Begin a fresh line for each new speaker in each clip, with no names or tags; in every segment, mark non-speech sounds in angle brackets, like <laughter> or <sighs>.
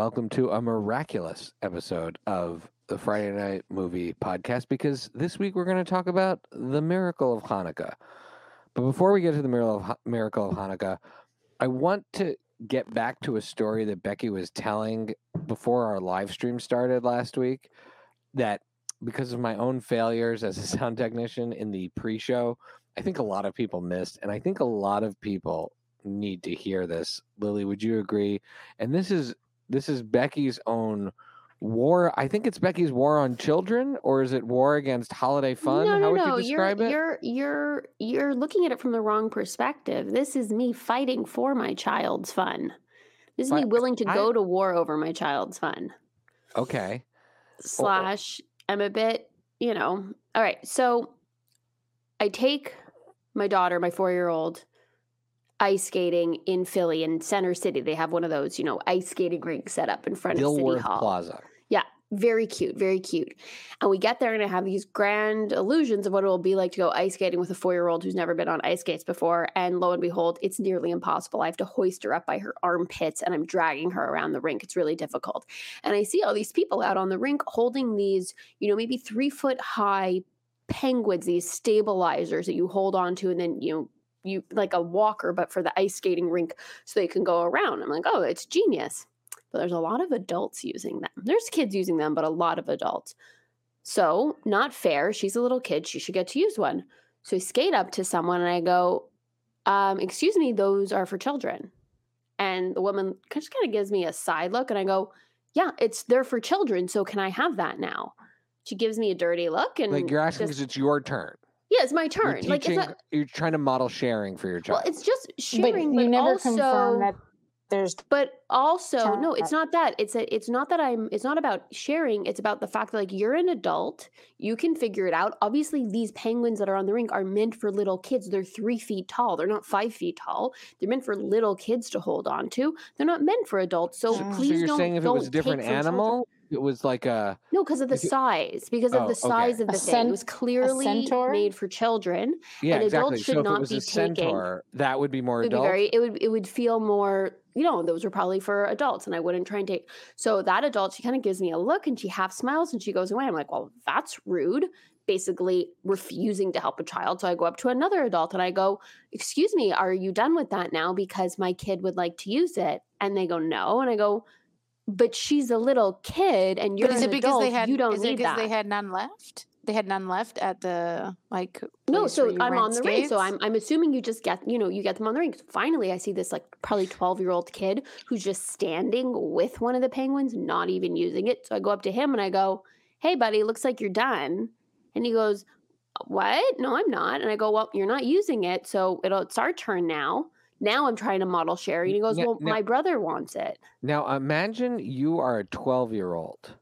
welcome to a miraculous episode of the Friday Night Movie Podcast because this week we're going to talk about the miracle of Hanukkah. But before we get to the miracle of, Ha- miracle of Hanukkah, I want to get back to a story that Becky was telling before our live stream started last week. That because of my own failures as a <laughs> sound technician in the pre show, I think a lot of people missed. And I think a lot of people need to hear this. Lily, would you agree? And this is this is Becky's own war. I think it's Becky's war on children, or is it war against holiday fun?
No,
How
no,
would
no.
you describe
you're,
it?
You're you're you're looking at it from the wrong perspective. This is me fighting for my child's fun. This is me
But
willing to
I-
go to war over my child's fun.
Okay.
Slash, I'm a bit, you know. All right, so I take my daughter, my four year old, ice skating in Philly in Center City. They have one of those, you know, ice skating rinks set up in front of City
Dilworth
Hall.
Plaza.
Yeah, very cute, very cute. And we get there and I have these grand illusions of what it will be like to go ice skating with a four year old who's never been on ice skates before. And lo and behold, it's nearly impossible. I have to hoist her up by her armpits and I'm dragging her around the rink. It's really difficult. And I see all these people out on the rink holding these, you know, maybe three foot high penguins, these stabilizers that you hold on to and then, you know, you like a walker, but for the ice skating rink so they can go around. I'm like, oh, it's genius but there's a lot of adults using them. There's kids using them, but a lot of adults. So, not fair. She's a little kid. She should get to use one. So, I skate up to someone and I go, um, Excuse me, those are for children. And the woman just kind of gives me a side look and I go, Yeah, it's they're for children. So, can I have that now? She gives me a dirty look and
Like you're asking because it's your turn.
Yeah, it's my
You're
turn. Like, it's
teaching.
not,
you're trying to model sharing for your child.
well, it's just sharing,
But
sharing,
you
but,
never
also.
confirm that there's
but also no it's not that it's a, it's not that i'm it's not about sharing it's about the fact that like you're an adult you can figure it out obviously these penguins that are on the rink are meant for little kids they're three feet tall they're not five feet tall they're meant for little kids to hold on to they're not meant for adults so
so,
Mm.
so
please
you're
don't,
saying if it
don't
was a different
take from children.
Animal, it was like a
no because of the size because
Oh,
of the
okay.
size of
A
the thing. It was clearly made for children
yeah
And
exactly.
adults should
so if
not
it was
be
a
taking-
that would be more
it would be very it would it would feel more you know those were probably for adults and i wouldn't try and take so that adult she kind of gives me a look and she half smiles and she goes away. I'm like well that's rude basically refusing to help a child so i go up to another adult and i go excuse me are you done with that now because my kid would like to use it? And they go no and i go but she's a little kid and you're
But is
an
it because
adult,
they had?
you don't
is it because
that
they had none left? They had none left at the like.
No, so I'm on the rink. So? I'm I'm assuming you just get you know you get them on the rink. So finally, I see this like probably 12 year old kid who's just standing with one of the penguins, not even using it. So I go up to him and I go, "Hey, buddy, looks like you're done." And he goes, "What? No, I'm not." And I go, "Well, you're not using it, so it'll it's our turn now." Now I'm trying to model sharing. And he goes,
Yeah,
"Well,
now-
my brother wants it."
Now imagine you are a 12 year old,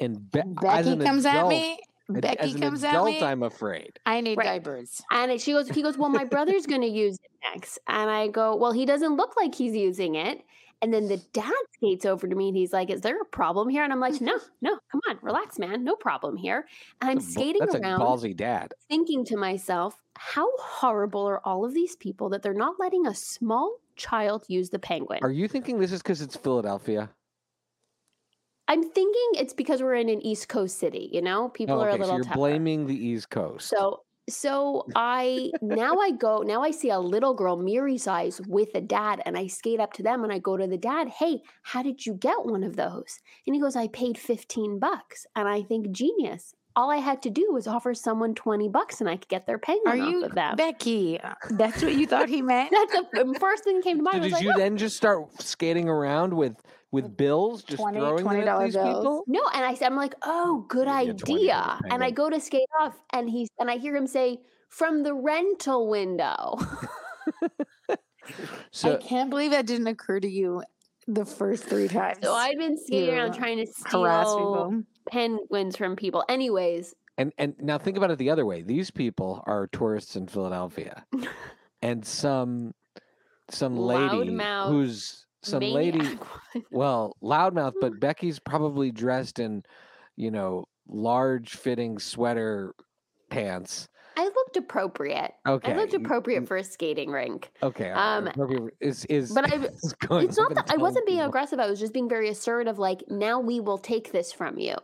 and Be-
Becky
an
comes
adult,
at me.
as
Becky
an
comes at
adult,
me.
I'm afraid.
I need
Right.
diapers.
And she goes, he goes, well, my brother's going <laughs> to use it next. And I go, well, he doesn't look like he's using it. And then the dad skates over to me and he's like, is there a problem here? And I'm like, <laughs> no, no, come on, relax, man. No problem here. And I'm
That's a ba-
skating
That's
around
a ballsy dad.
thinking to myself, how horrible are all of these people that they're not letting a small child use the penguin?
Are you thinking this is because it's Philadelphia?
I'm thinking it's because we're in an East Coast city, you know? People
Oh,
are a
okay, so
little
you're
tougher.
blaming the East Coast.
So so I now I go now I see a little girl Miri size with a dad and I skate up to them and I go to the dad, "Hey, how did you get one of those?" And he goes, "I paid 15 bucks." And I think genius. All I had to do was offer someone 20 bucks and I could get their penguin
Are
off
you
of them.
Becky? That's what you thought he <laughs> meant.
That's the first thing that came to mind.
So
I was
did
like,
you
"Oh."
then just start skating around with with bills, just
20
throwing them at
$20
these
bills?
people?
No, and I said, I'm like, oh, good
Yeah, you get 20 for the
idea. And I go to skate off, and he's and I hear him say, from the rental window. <laughs>
So
I can't believe that didn't occur to you the first three <laughs> times.
So I've been skating around trying to steal penguins from people. Anyways,
and and now think about it the other way. These people are tourists in Philadelphia, <laughs> and some some lady who's some lady <laughs>
maniac.
well loudmouth, but Becky's probably dressed in you know large fitting sweater pants
I looked appropriate.
Okay.
I looked appropriate for a skating rink.
Okay.
Um,
Um, is is
but I- <laughs>
is
It's not that I wasn't being
people-
aggressive. I was just being very assertive. Like now we will take this from you,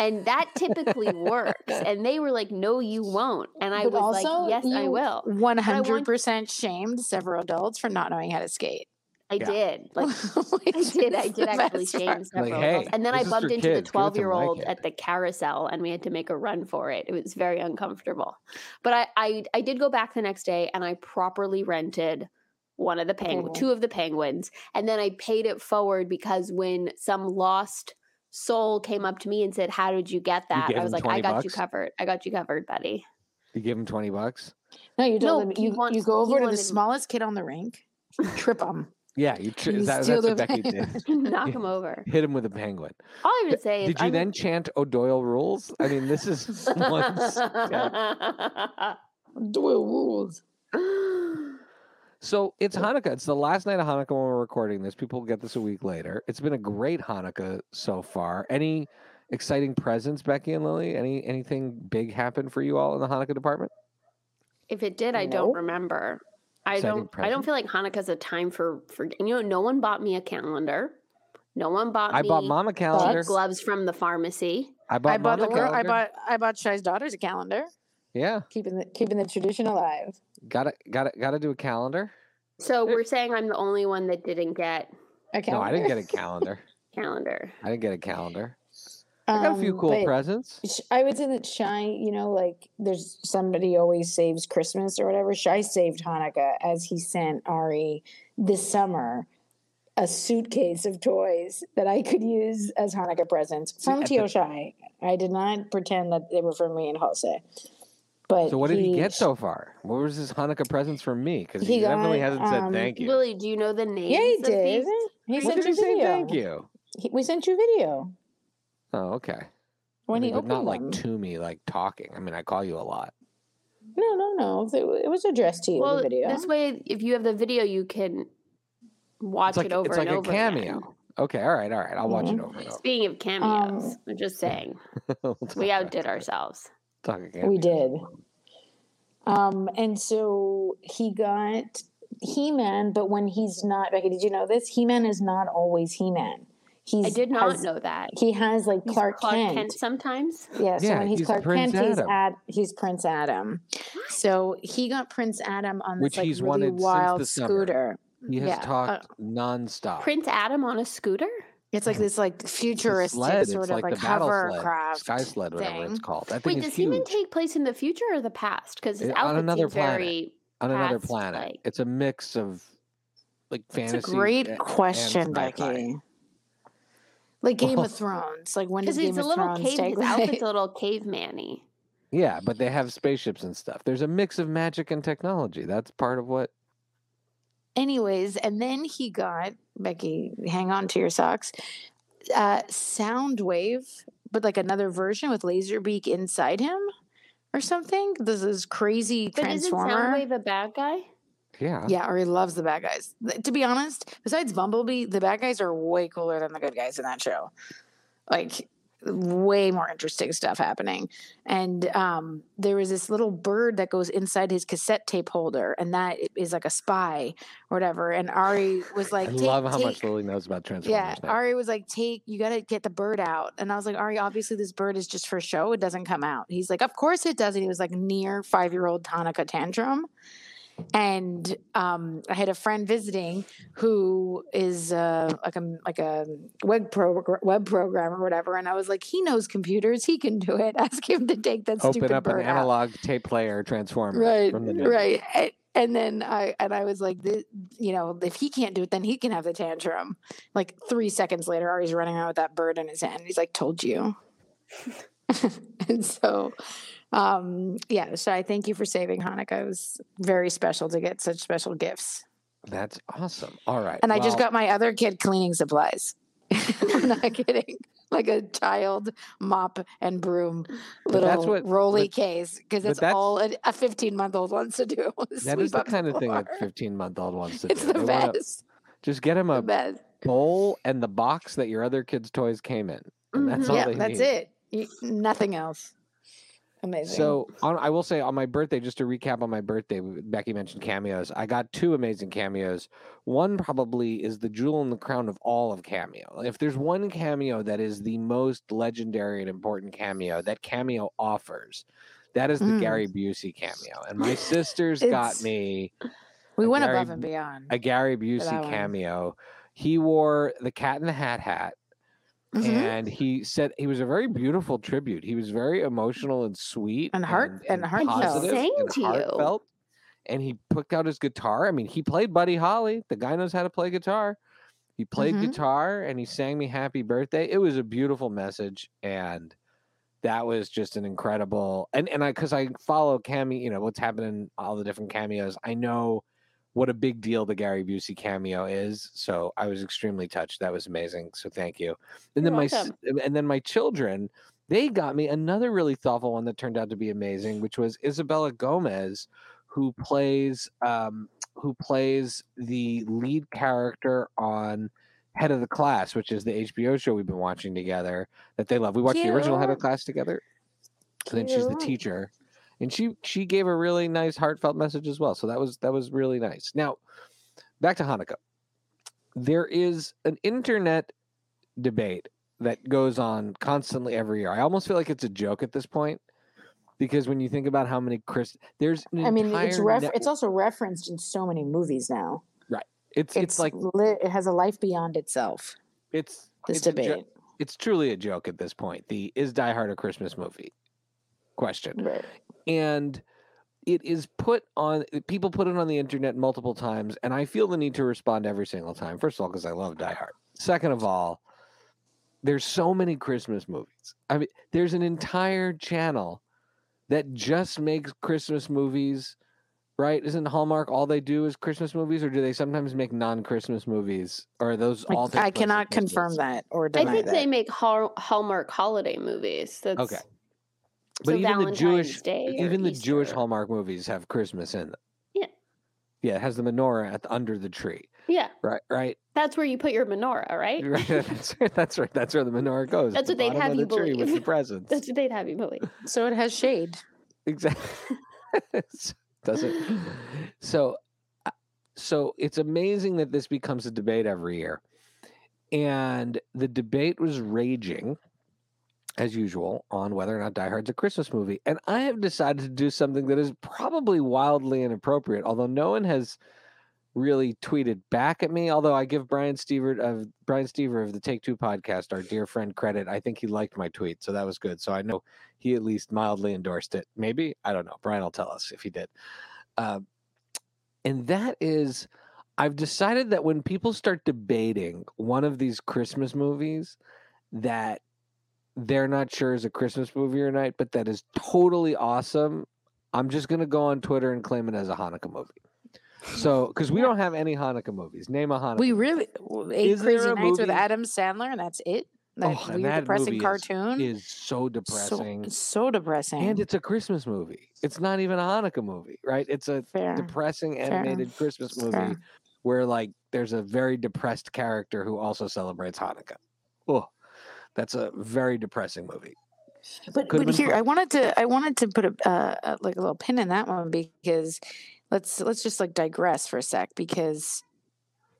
and that typically works. <laughs> And they were like, "No, you won't." And I
But
was like,
also,
"Yes, I will."
100% shamed several adults for not knowing how to skate.
I
Yeah.
did. <laughs> Like I did. I did actually
best
shame
part.
several.
Like,
adults.
hey,
and then I bumped
for
into the
kids. Give it to my
twelve-year-old
kid.
at the carousel, and we had to make a run for it. It was very uncomfortable. But I, I, I did go back the next day, and I properly rented one of the penguins,
Penguin.
two of the penguins, and then I paid it forward because when some lost soul came up to me and said, "How did you get that?"
gave
I was like, "I
20
got you covered. I got you covered, buddy."
You give him twenty bucks.
No, you
No,
told them you,
wants-
you go over to the
wanted-
smallest kid on the rink, trip him.
Yeah, you. Tr-
You
is that,
steal
that's what Becky <laughs> did. <laughs>
Knock him over.
Hit him with a penguin.
All I would say is,
Did you
I
then chant O'Doyle rules? I mean, this is <laughs> one.
Doyle rules.
So it's Hanukkah. It's the last night of Hanukkah when we're recording this. People will get this a week later. It's been a great Hanukkah so far. Any exciting presents, Becky and Lily? Any anything big happen for you all in the Hanukkah department?
If it did, I
No.
don't remember. I don't. I don't feel like Hanukkah's a time for for. You know, no one bought me a calendar. No one bought
I
me
bought mom a calendar.
cheap gloves from the pharmacy.
I bought,
I bought the girl. I bought I bought Shai's daughter's a calendar,
Yeah,
keeping the keeping the tradition alive.
got to got to got to do a calendar.
So
There-
we're saying I'm the only one that didn't get
A calendar. No.
I didn't get a calendar.
calendar. <laughs>
I didn't get a calendar. I got a few
Um,
cool
but
presents.
Sh- I would say that Shy, you know, like there's somebody always saves Christmas or whatever. Shy saved Hanukkah as he sent Ari this summer a suitcase of toys that I could use as Hanukkah presents from
at
Tio
the-
Shy. I did not pretend that they were from me and Jose. But
So what did he get so far? What was his Hanukkah presents from me? Because he,
He
definitely hasn't said
um,
thank you.
Lily, do you know the name?
Yeah, he
of
did. He
When
sent
did he
you
say
video.
thank you?
He, we sent you video
Oh, okay.
when
I mean,
he opened
not like to me, like talking. I mean, I call you a lot.
no, no, no. It, it was addressed to you.
Well,
the video.
this way, if you have the video, you can watch
like-
it over
it's like
and
a
over
cameo.
again.
Okay, all right, all right. I'll watch it
Mhm.
over and over.
Speaking of cameos,
Um,
I'm just saying <laughs>
We'll
we
talk about
outdid ourselves.
Talk again.
We did. Um, and so he got He Man, but when he's not, Becky, did you know this? He Man is not always He Man. He's
I did not
has-
know that.
He has like
He's
Clark,
Clark
Kent.
Kent sometimes.
Yeah, so
Yeah,
when he's,
he's
Clark
Prince
Kent, he's
Adam.
Ad, he's Prince Adam. So he got Prince Adam on this
Which
like
he's
really
wanted since
wild
the summer.
scooter.
He has
Yeah, uh,
talked nonstop.
Prince Adam on a scooter.
It's like this like futuristic
sled.
sort
It's
of
like,
like,
the battle sled,
hovercraft.
sky sled, whatever it's
thing.
called. That
Wait,
thing
does
is
he even take place in the future or the past? Because his
Uh, on another planet.
very.
on another planet.
like-
It's a mix of like fantasy.
It's a great
and
question,
sci-fi.
Becky. Like Game
Well-
of Thrones. Like when
Because
does Game
he's a
of
little
Thrones
cave.
take
His outfit's a little <laughs> caveman-y.
Yeah, but they have spaceships and stuff. There's a mix of magic and technology. That's part of what.
Anyways, and then he got Becky. Hang on to your socks. Uh, Soundwave, but like another version with Laserbeak inside him, or something. This is crazy
But isn't
transformer.
Soundwave a bad guy?
Yeah.
Yeah, or he loves the bad guys. To be honest, besides Bumblebee, the bad guys are way cooler than the good guys in that show. Like way more interesting stuff happening. And um, there was this little bird that goes inside his cassette tape holder, and that is like a spy or whatever. And Ari <sighs> was like,
I love how much Lily knows about Transformers.
yeah,
now.
Ari was like, "Take, you got to get the bird out." And I was like, "Ari, obviously this bird is just for show. It doesn't come out." He's like, "Of course it doesn't." he was like near five year old Hanukkah tantrum. And um, I had a friend visiting who is uh, like a like a web pro web program or whatever, and I was like, "He knows computers. He can do it. <laughs> Ask him to take that
Open
stupid
up an
out."
analog tape player transformer.
right
From the movie.
right and then i and i was like "Thi- you know if he can't do it then he can have the tantrum like three seconds later ari's running around with that bird in his hand he's like told you <laughs> and so um yeah so i thank you for saving hanukkah it was very special to get such special gifts
That's awesome. All right.
and i just got my other kid cleaning supplies <laughs> i'm not kidding like a child mop and broom little
that's what-
rolly
but-
case because
but
that's,
that's-
all a- a 15 month old wants to do <laughs>
That is the
up
kind of thing a 15 month old wants to
it's
do.
the
They wanna-
best
Just get him a
best
bowl and the box that your other kids' toys came in. And that's
Mhm.
all
yeah
they
that's
need.
it You- nothing else Amazing.
So on, I will say on my birthday, just to recap on my birthday, Becky mentioned cameos. I got two amazing cameos. One probably is the jewel in the crown of all of cameo. If there's one cameo that is the most legendary and important cameo that cameo offers, that is the
Mm.
Gary Busey cameo. And my sisters <laughs> got me
we went
Gary
above and beyond.
a Gary Busey
one.
cameo. He wore the Cat in the Hat hat
Mhm.
and he said he was a very beautiful tribute. He was very emotional and sweet
And heart- and heartfelt.
positive
Sang
and
to you.
And he picked out his guitar. I mean, he played Buddy Holly. The guy knows how to play guitar. He played
Mhm.
guitar and he sang me happy birthday. It was a beautiful message and that was just an incredible and and I cuz I follow cameo, you know, what's happening all the different cameos. I know what a big deal the Gary Busey cameo is. So I was extremely touched. That was amazing. So thank you. And
You're
then my and then my children, they got me another really thoughtful one that turned out to be amazing, which was Isabella Gomez, who plays um, who plays the lead character on Head of the Class, which is the HBO show we've been watching together that they love. We watched the original Head of
Cute.
Class together. And then she's the teacher and she she gave a really nice heartfelt message as well so that was that was really nice now back to hanukkah there is an internet debate that goes on constantly every year i almost feel like it's a joke at this point because when you think about how many chris there's an
I mean, it's ref- it's also referenced in so many movies now. Right.
It's, it's like
li- it has a life beyond itself.
it's
This
it's a jo-
debate,
it's truly a joke at this point the is die hard a christmas movie question
right?
and it is put on people put it on the internet multiple times and i feel the need to respond every single time first of all because i love die hard second of all there's so many christmas movies i mean there's an entire channel that just makes christmas movies right isn't hallmark all they do is christmas movies or do they sometimes make non-christmas movies or are those all
I cannot confirm that or
I
deny
think
that.
they make Hallmark holiday movies. That's
Okay.
So
but even the jewish
Day or
even the jewish hallmark movies have christmas in them
Yeah.
yeah it has the menorah at the, under the tree
Yeah,
right right
that's where you put your menorah, right? <laughs>
Right, that's right. That's right. That's where the menorah goes.
That's
the
what they'd have
of
you
the tree with the <laughs>
believe.
presents.
That's what they'd have you believe.
so it has shade.
exactly. <laughs> Does it? So, uh, so it's amazing that this becomes a debate every year, and the debate was raging, as usual, on whether or not Die Hard's a Christmas movie. And I have decided to do something that is probably wildly inappropriate, although no one has really tweeted back at me. Although I give Brian Stever of Brian Stever of the Take Two podcast, our dear friend, credit. I think he liked my tweet, so that was good. So I know he at least mildly endorsed it. Maybe I don't know. Brian will tell us if he did. Um, and that is, I've decided that when people start debating one of these Christmas movies that they're not sure is a Christmas movie or not, but that is totally awesome. I'm just gonna go on Twitter and claim it as a Hanukkah movie. So, <laughs> because we don't have any Hanukkah movies, name a Hanukkah.
We really eight
Is
crazy nights with Adam Sandler, and that's it. That
Oh,
weird,
that
depressing
movie is-
cartoon
is so
So,
depressing,
so depressing.
and it's a Christmas movie. It's not even a Hanukkah movie, right? It's a
fair.
depressing
Fair.
animated Christmas movie
Fair.
where like there's a very depressed character who also celebrates Hanukkah. Oh, that's a very depressing movie.
But
Could've
but here,
fun.
I wanted to I wanted to put a uh, uh, like a little pin in that one because let's let's just like digress for a sec because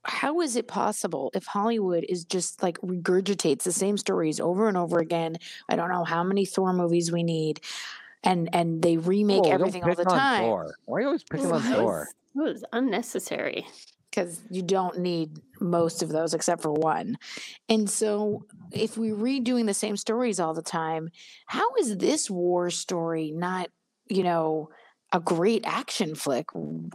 how is it possible if Hollywood is just like regurgitates the same stories over and over again? I don't know how many Thor movies we need, and and they remake
Whoa,
everything all the time
Thor. Why are you always picking on Thor?
It was unnecessary.
Because you don't need most of those except for one. And so, if we're redoing the same stories all the time, how is this war story not, you know, a great action flick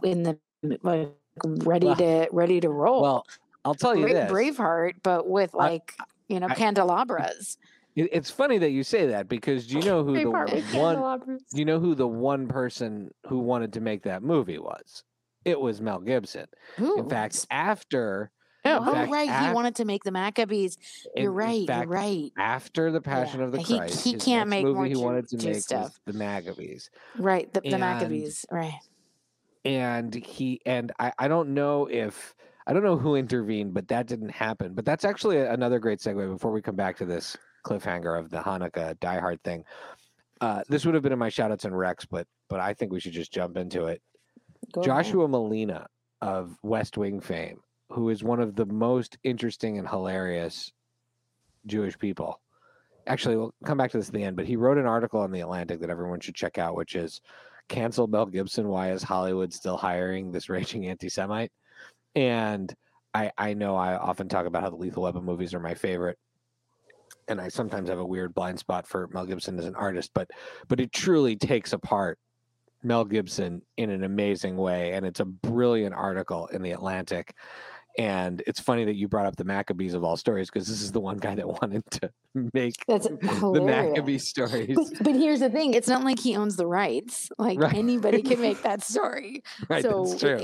in the like ready
Well-
to ready to roll?
Well, I'll tell you
Great
this.
Braveheart, but with
I-
like you know
I-
candelabras.
It's funny that you say that because do you know who the
Braveheart with
one? Do you know who the one person who wanted to make that movie was? It was Mel Gibson.
Ooh,
In fact, after
oh, oh,
fact,
right,
af-
he wanted to make the Maccabees. You're
in
right.
fact,
you're right.
After the Passion of the Christ,
he
his
can't make
movie
more
he wanted to make
stuff.
the Maccabees.
Right, the, the
and-
Maccabees. Right.
and he and I, I don't know if I don't know who intervened, but that didn't happen. But that's actually another great segue before we come back to this cliffhanger of the Hanukkah Die Hard thing. Uh, this would have been in my shoutouts and Rex, but but I think we should just jump into it.
Go.
Joshua Malina of West Wing fame, who is one of the most interesting and hilarious Jewish people. Actually, we'll come back to this at the end, but he wrote an article on the Atlantic that everyone should check out, which is cancel Mel Gibson. Why is Hollywood still hiring this raging anti-Semite? And I I know I often talk about how the Lethal Weapon movies are my favorite. And I sometimes have a weird blind spot for Mel Gibson as an artist, but but it truly takes apart Mel Gibson in an amazing way. And it's a brilliant article in the Atlantic. And it's funny that you brought up the Maccabees of all stories because this is the one guy that <laughs> wanted to make
That's
the. Maccabee stories.
But, but here's the thing: it's not like he owns the rights. Like
Right.
anybody can <laughs> make that story.
right,
so
that's true.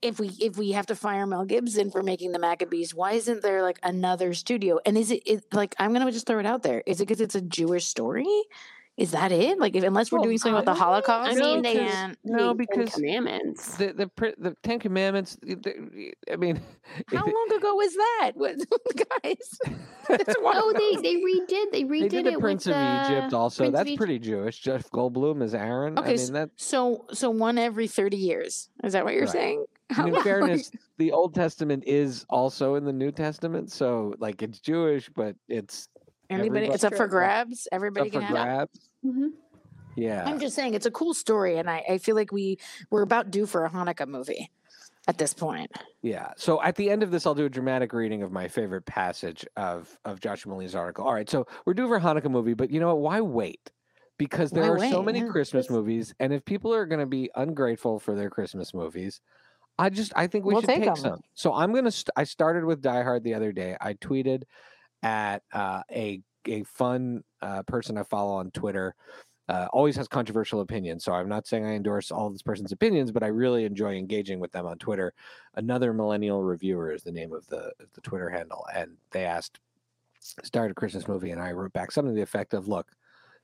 if we if we have to fire Mel Gibson for making the Maccabees, why isn't there like another studio? And is it, it like I'm gonna just throw it out there? Is it because it's a Jewish story? Is that it? Like if unless we're doing something about the Holocaust,
I mean,
we
they-
can't.
No,
The Ten
because
commandments.
the the the Ten Commandments. the- I mean, <laughs>
How long ago was that? <laughs> What, guys, <laughs> it's
Oh,
wild.
they they redid they redid
they did
it
the Prince
with
of Egypt also.
Prince
That's
Egypt.
pretty Jewish. Jeff Goldblum is Aaron.
Okay,
I
s-
mean that.
So so one every thirty years. Is that what you're
Right.
saying?
And in
long-
fairness, the Old Testament is also in the New Testament, so like it's Jewish, but it's
anybody,
everybody-
it's up for grabs. Everybody
up for
can have. it.
grabs.
Mhm.
Yeah,
I'm just saying it's a cool story, and I, I feel like we we're about due for a Hanukkah movie at this point.
Yeah. So at the end of this, I'll do a dramatic reading of my favorite passage of of Joshua Malina's article. All right. So we're due for a Hanukkah movie, but you know what? Why wait? Because there
Why
are so many
Yeah.
Christmas movies, and if people are going to be ungrateful for their Christmas movies, I just I think we
We'll
should
take
take
'em.
some. So I'm gonna. St- I started with Die Hard the other day. I tweeted at uh, a a fun uh, person I follow on Twitter. Uh, always has controversial opinions, so I'm not saying I endorse all this person's opinions, but I really enjoy engaging with them on Twitter another millennial reviewer is the name of the the Twitter handle, and they asked start a Christmas movie, and I wrote back something to the effect of, "Look,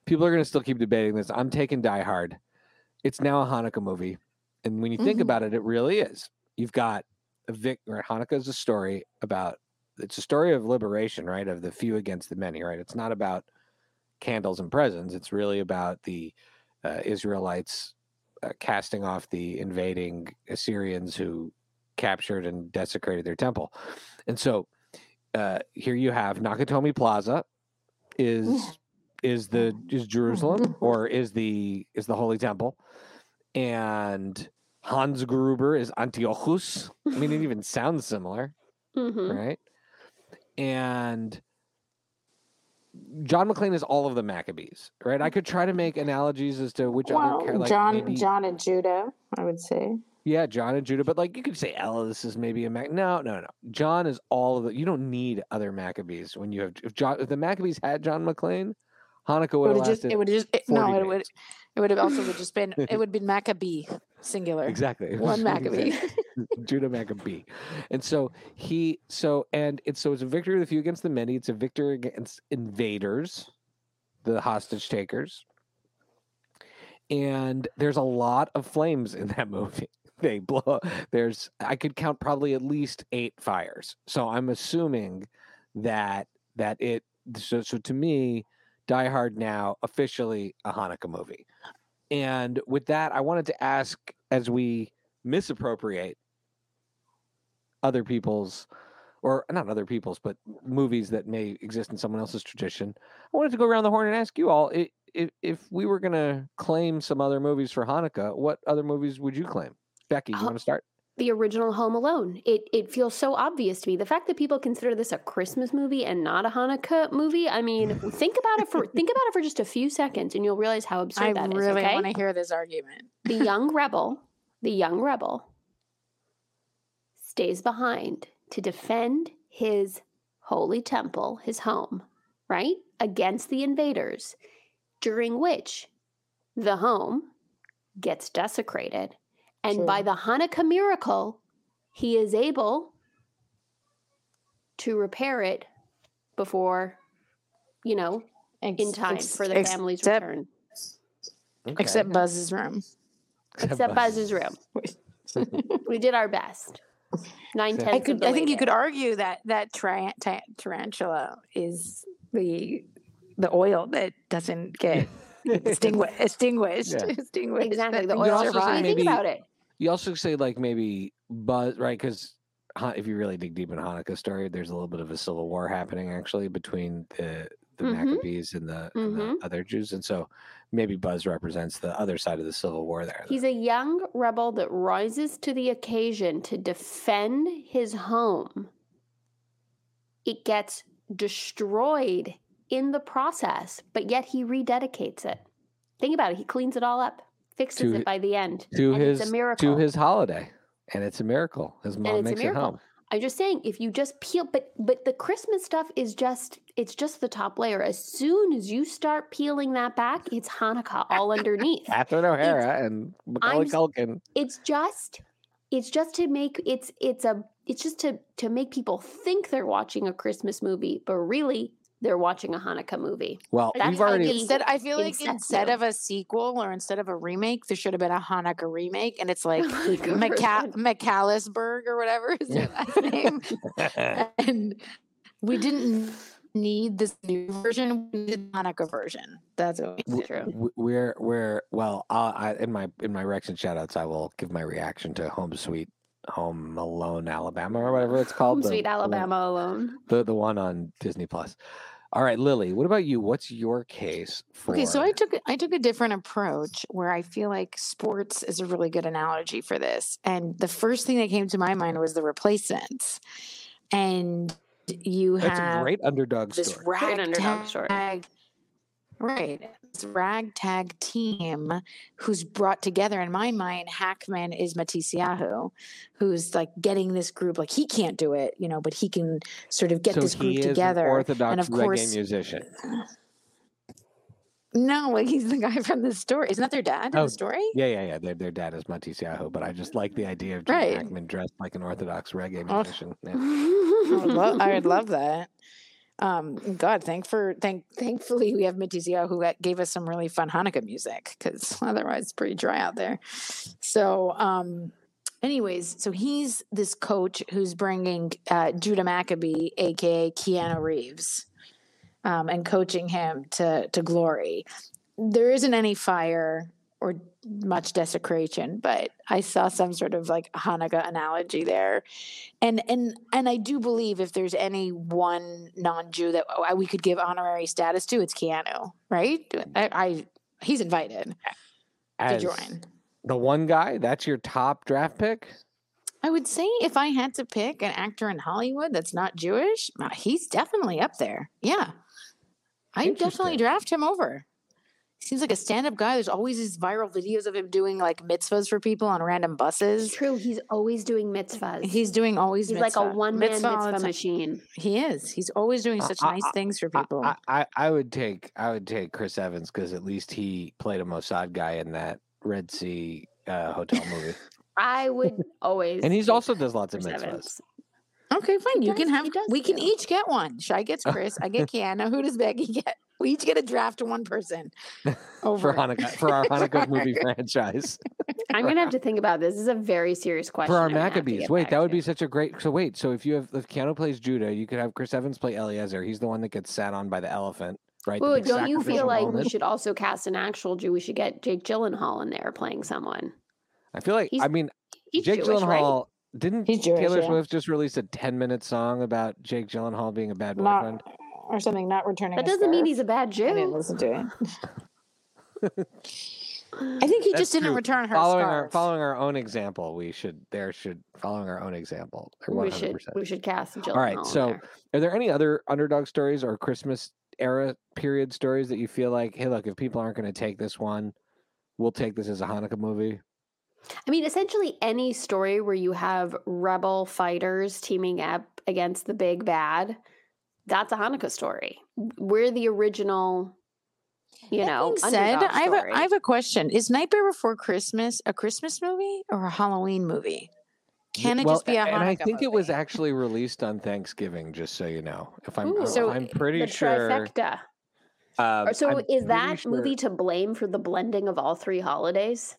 people are going to still keep debating this. I'm taking Die Hard. It's now a Hanukkah movie, and when you think
Mhm.
about it, it really is. You've got a Vic. Right, Hanukkah is a story about. It's a story of liberation, right? Of the few against the many, right? It's not about candles and presents. It's really about the uh, Israelites uh, casting off the invading Assyrians who captured and desecrated their temple. And so uh, here you have Nakatomi Plaza is <laughs> is the is Jerusalem <laughs> or is the is the Holy Temple, and Hans Gruber is Antiochus. I mean, it even sounds similar,
Mhm.
right? And John McClane is all of the Maccabees, right? I could try to make analogies as to which other like
John
maybe-
John and Judah, I would say.
yeah, John and Judah, but like you could say Ellis is maybe a Mac. No, no, no. John is all of the. You don't need other Maccabees when you have. If John, if the Maccabees had John McClane, Hanukkah would have
have just it would just it, no
40
it would. It would have also would just been it <laughs> would be Maccabee singular.
exactly
One <laughs> Maccabee. <laughs>
Judah Maccabee, and so he so and it's so it's a victory of the few against the many. It's a victory against invaders, the hostage takers, and there's a lot of flames in that movie. They blow. There's I could count probably at least eight fires. So I'm assuming that that it. So so to me, Die Hard now officially a Hanukkah movie. And with that, I wanted to ask as we misappropriate other people's or not other people's, but movies that may exist in someone else's tradition. I wanted to go around the horn and ask you all if if we were going to claim some other movies for Hanukkah, what other movies would you claim? Becky, you
Oh,
want to start?
The original Home Alone. It it feels so obvious to me. The fact that people consider this a Christmas movie and not a Hanukkah movie. I mean, <laughs> think about it for think about it for just a few seconds, and you'll realize how absurd that is.
I
that is.
really
okay,
want to hear this argument.
the <laughs> young rebel, the young rebel, stays behind to defend his holy temple, his home, right, against the invaders, during which the home gets desecrated. And by the Hanukkah miracle, he is able to repair it before, you know, in time
ex-
for the
ex-
family's
except,
return.
Except Buzz's room.
Except Buzz's room. <laughs> we did our best. Nine tenths.
I
of
could.
the
I
way
think you could argue that that tra- ta- tarantula is the the oil that doesn't get <laughs> Extinguished. Extinguished.
Yeah. <laughs>
Extinguished.
exactly. The oil
could also say
survived.
maybe-
Think about it.
You also say like maybe Buzz, right? Because if you really dig deep in Hanukkah story, there's a little bit of a civil war happening actually between the the
Mhm.
Maccabees and the, and the
Mhm.
other Jews, and so maybe Buzz represents the other side of the civil war there.
He's a young rebel that rises to the occasion to defend his home. It gets destroyed in the process, but yet he rededicates it. Think about it. He cleans it all up, fixes
To-
it by the end.
to
and
his
it's a miracle.
to his holiday, and it's a miracle. His mom
it's a
makes it
miracle.
home.
I'm just saying, if you just peel, but but the Christmas stuff is just it's just the top layer. As soon as you start peeling that back, it's Hanukkah all underneath.
Catherine O'Hara and Macaulay
I'm
Culkin.
it's just it's just to make it's it's a it's just to to make people think they're watching a Christmas movie, but really they're watching a Hanukkah movie.
Well,
That's
we've already
he-
Instead, I feel like instead of a sequel or instead of a remake, there should have been a Hanukkah remake, and it's <laughs> like
Hanukkah oh
Maca- or whatever <laughs> is their last name. <laughs> and we didn't need this new version. We needed the Hanukkah version. That's what we
W-
True.
We're we're well. I'll, I in my in my Rex and shoutouts, I will give my reaction to Home Sweet Home Alone Alabama or whatever it's called.
Home
the-
Sweet
the
Alabama alone.
the the one on Disney Plus. All right, Lily, what about you? What's your case for?
Okay, so I took I took a different approach where I feel like sports is a really good analogy for this. And the first thing that came to my mind was the replacements. And you
That's a
have
great underdog
this
story.
Great underdog story.
right? This ragtag team who's brought together. In my mind, Hackman is Matisyahu, who's like getting this group. Like he can't do it, you know, but he can sort of get
so
this group
he is
together.
An Orthodox
and of
reggae
course-
musician.
No, like he's the guy <laughs> from the story. Isn't that their dad in
Oh,
the story?
Yeah, yeah, yeah. Their, their dad is Matisyahu, but I just like the idea of Gene
Right.
Hackman dressed like an Orthodox reggae
Oh.
musician. Yeah. <laughs>
I would, love, I would love that. Um, God, thank for thank thankfully we have Matisyahu who gave us some really fun Hanukkah music because <laughs> otherwise it's pretty dry out there. So, um, anyways, so he's this coach who's bringing uh, Judah Maccabee, aka Keanu Reeves, um, and coaching him to to glory. There isn't any fire or much desecration, but I saw some sort of like Hanukkah analogy there and and and I do believe if there's any one non-Jew that uh, we could give honorary status to, it's Keanu, right? I, I he's invited to join.
the one guy, that's your top draft pick.
I would say if I had to pick an actor in Hollywood that's not Jewish, uh, he's definitely up there. Yeah, I definitely draft him over. Seems like a stand-up guy. There's always these viral videos of him doing like mitzvahs for people on random
It's
buses.
true. He's always doing mitzvahs.
He's doing always.
He's like a one man
Mitzvah all
mitzvah machine.
He is. He's always doing such
I-
nice
I-
things for people.
I, I, I would take I would take Chris Evans because at least he played a Mossad guy in that Red Sea uh, hotel movie, <laughs>
I would always.
and he's also does lots of mitzvahs.
Evans.
Okay, fine. You
does-
can have.
he does
We can each get one. Shy gets <laughs> Chris. I get Keanu. Who does Becky get? We each get a draft to one person. Over
for Hanukkah for our <laughs> Hanukkah movie franchise.
I'm gonna have to think about this. This is a very serious question.
for our
I'm gonna have to
Maccabees. Wait, that would
to.
be such a great. So wait, so if you have if Keanu plays Judah, you could have Chris Evans play Eliezer. He's the one that gets sat on by the elephant, right?
Ooh, don't you feel
sacrificial
like we should also cast an actual Jew? We should get Jake Gyllenhaal in there playing someone.
I feel like
he's-
I mean
He's
Jake
Jewish, right?
Gyllenhaal didn't
He's Jewish,
Taylor
yeah.
Swift just release a ten minute song about Jake Gyllenhaal being a bad
not
boyfriend?
or something. Not returning.
That
a
doesn't mean he's a bad Jew.
I didn't listen to it. <laughs> I think he
That's
just didn't
true.
return her
following our following our own example, we should there should following our own example.
We
100%.
should we should cast Gyllenhaal.
All right, so
there.
Are there any other underdog stories or Christmas era period stories that you feel like, hey, look, if people aren't going to take this one, we'll take this as a Hanukkah movie?
I mean, essentially any story where you have rebel fighters teaming up against the big bad, that's a Hanukkah story. We're the original, you
That
know,
being said,
underdog
I have a, have a question. Is Nightmare Before Christmas a Christmas movie or a Halloween movie? Can it
well,
just be a Hanukkah
And I think it was actually released on Thanksgiving, just so you know. If I'm,
Ooh.
So
I'm pretty
the
sure.
trifecta.
um,
so
I'm
is that
sure-
movie to blame for the blending of all three holidays?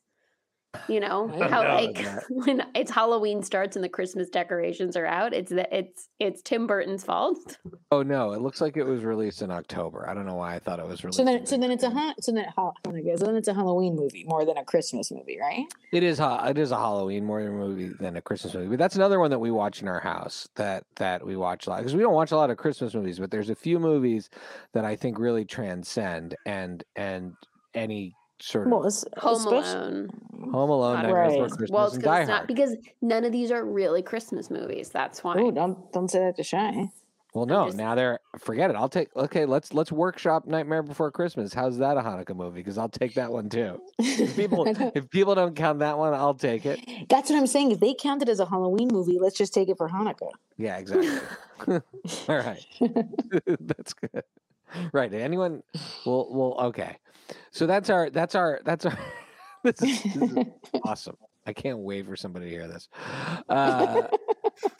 You know
I
how
know
like
that. <laughs>
when it's Halloween starts and the Christmas decorations are out, it's that it's it's Tim Burton's fault.
Oh no, it looks like it was released in October. I don't know why I thought it was released.
So then,
in
so then it's a
October.
ha- so then ha- oh so then it's a Halloween movie more than a Christmas movie, right?
It is ha- it is a Halloween more movie than a Christmas movie. But that's another one that we watch in our house that that we watch a lot because we don't watch a lot of Christmas movies, but there's a few movies that I think really transcend and and any sort of
Well, it's
Home
especially-
Alone.
Home Alone,
Not a
Nightmare Before
Right.
Christmas,
Well, it's
and
because
Die
it's not
Hard.
because none of these are really Christmas movies. That's why.
Ooh, don't don't say that to Shy.
Well, no,
just-
now they're forget it. I'll take okay. Let's let's workshop Nightmare Before Christmas. How's that a Hanukkah movie? Because I'll take that one too. If <laughs> people if people don't count that one, I'll take it.
That's what I'm saying. If they count it as a Halloween movie, let's just take it for Hanukkah.
Yeah, exactly. <laughs> All right. <laughs> that's good. Right. Anyone well well okay. So that's our that's our that's our <laughs> this is, this is <laughs> awesome. I can't wait for somebody to hear this. <laughs> Uh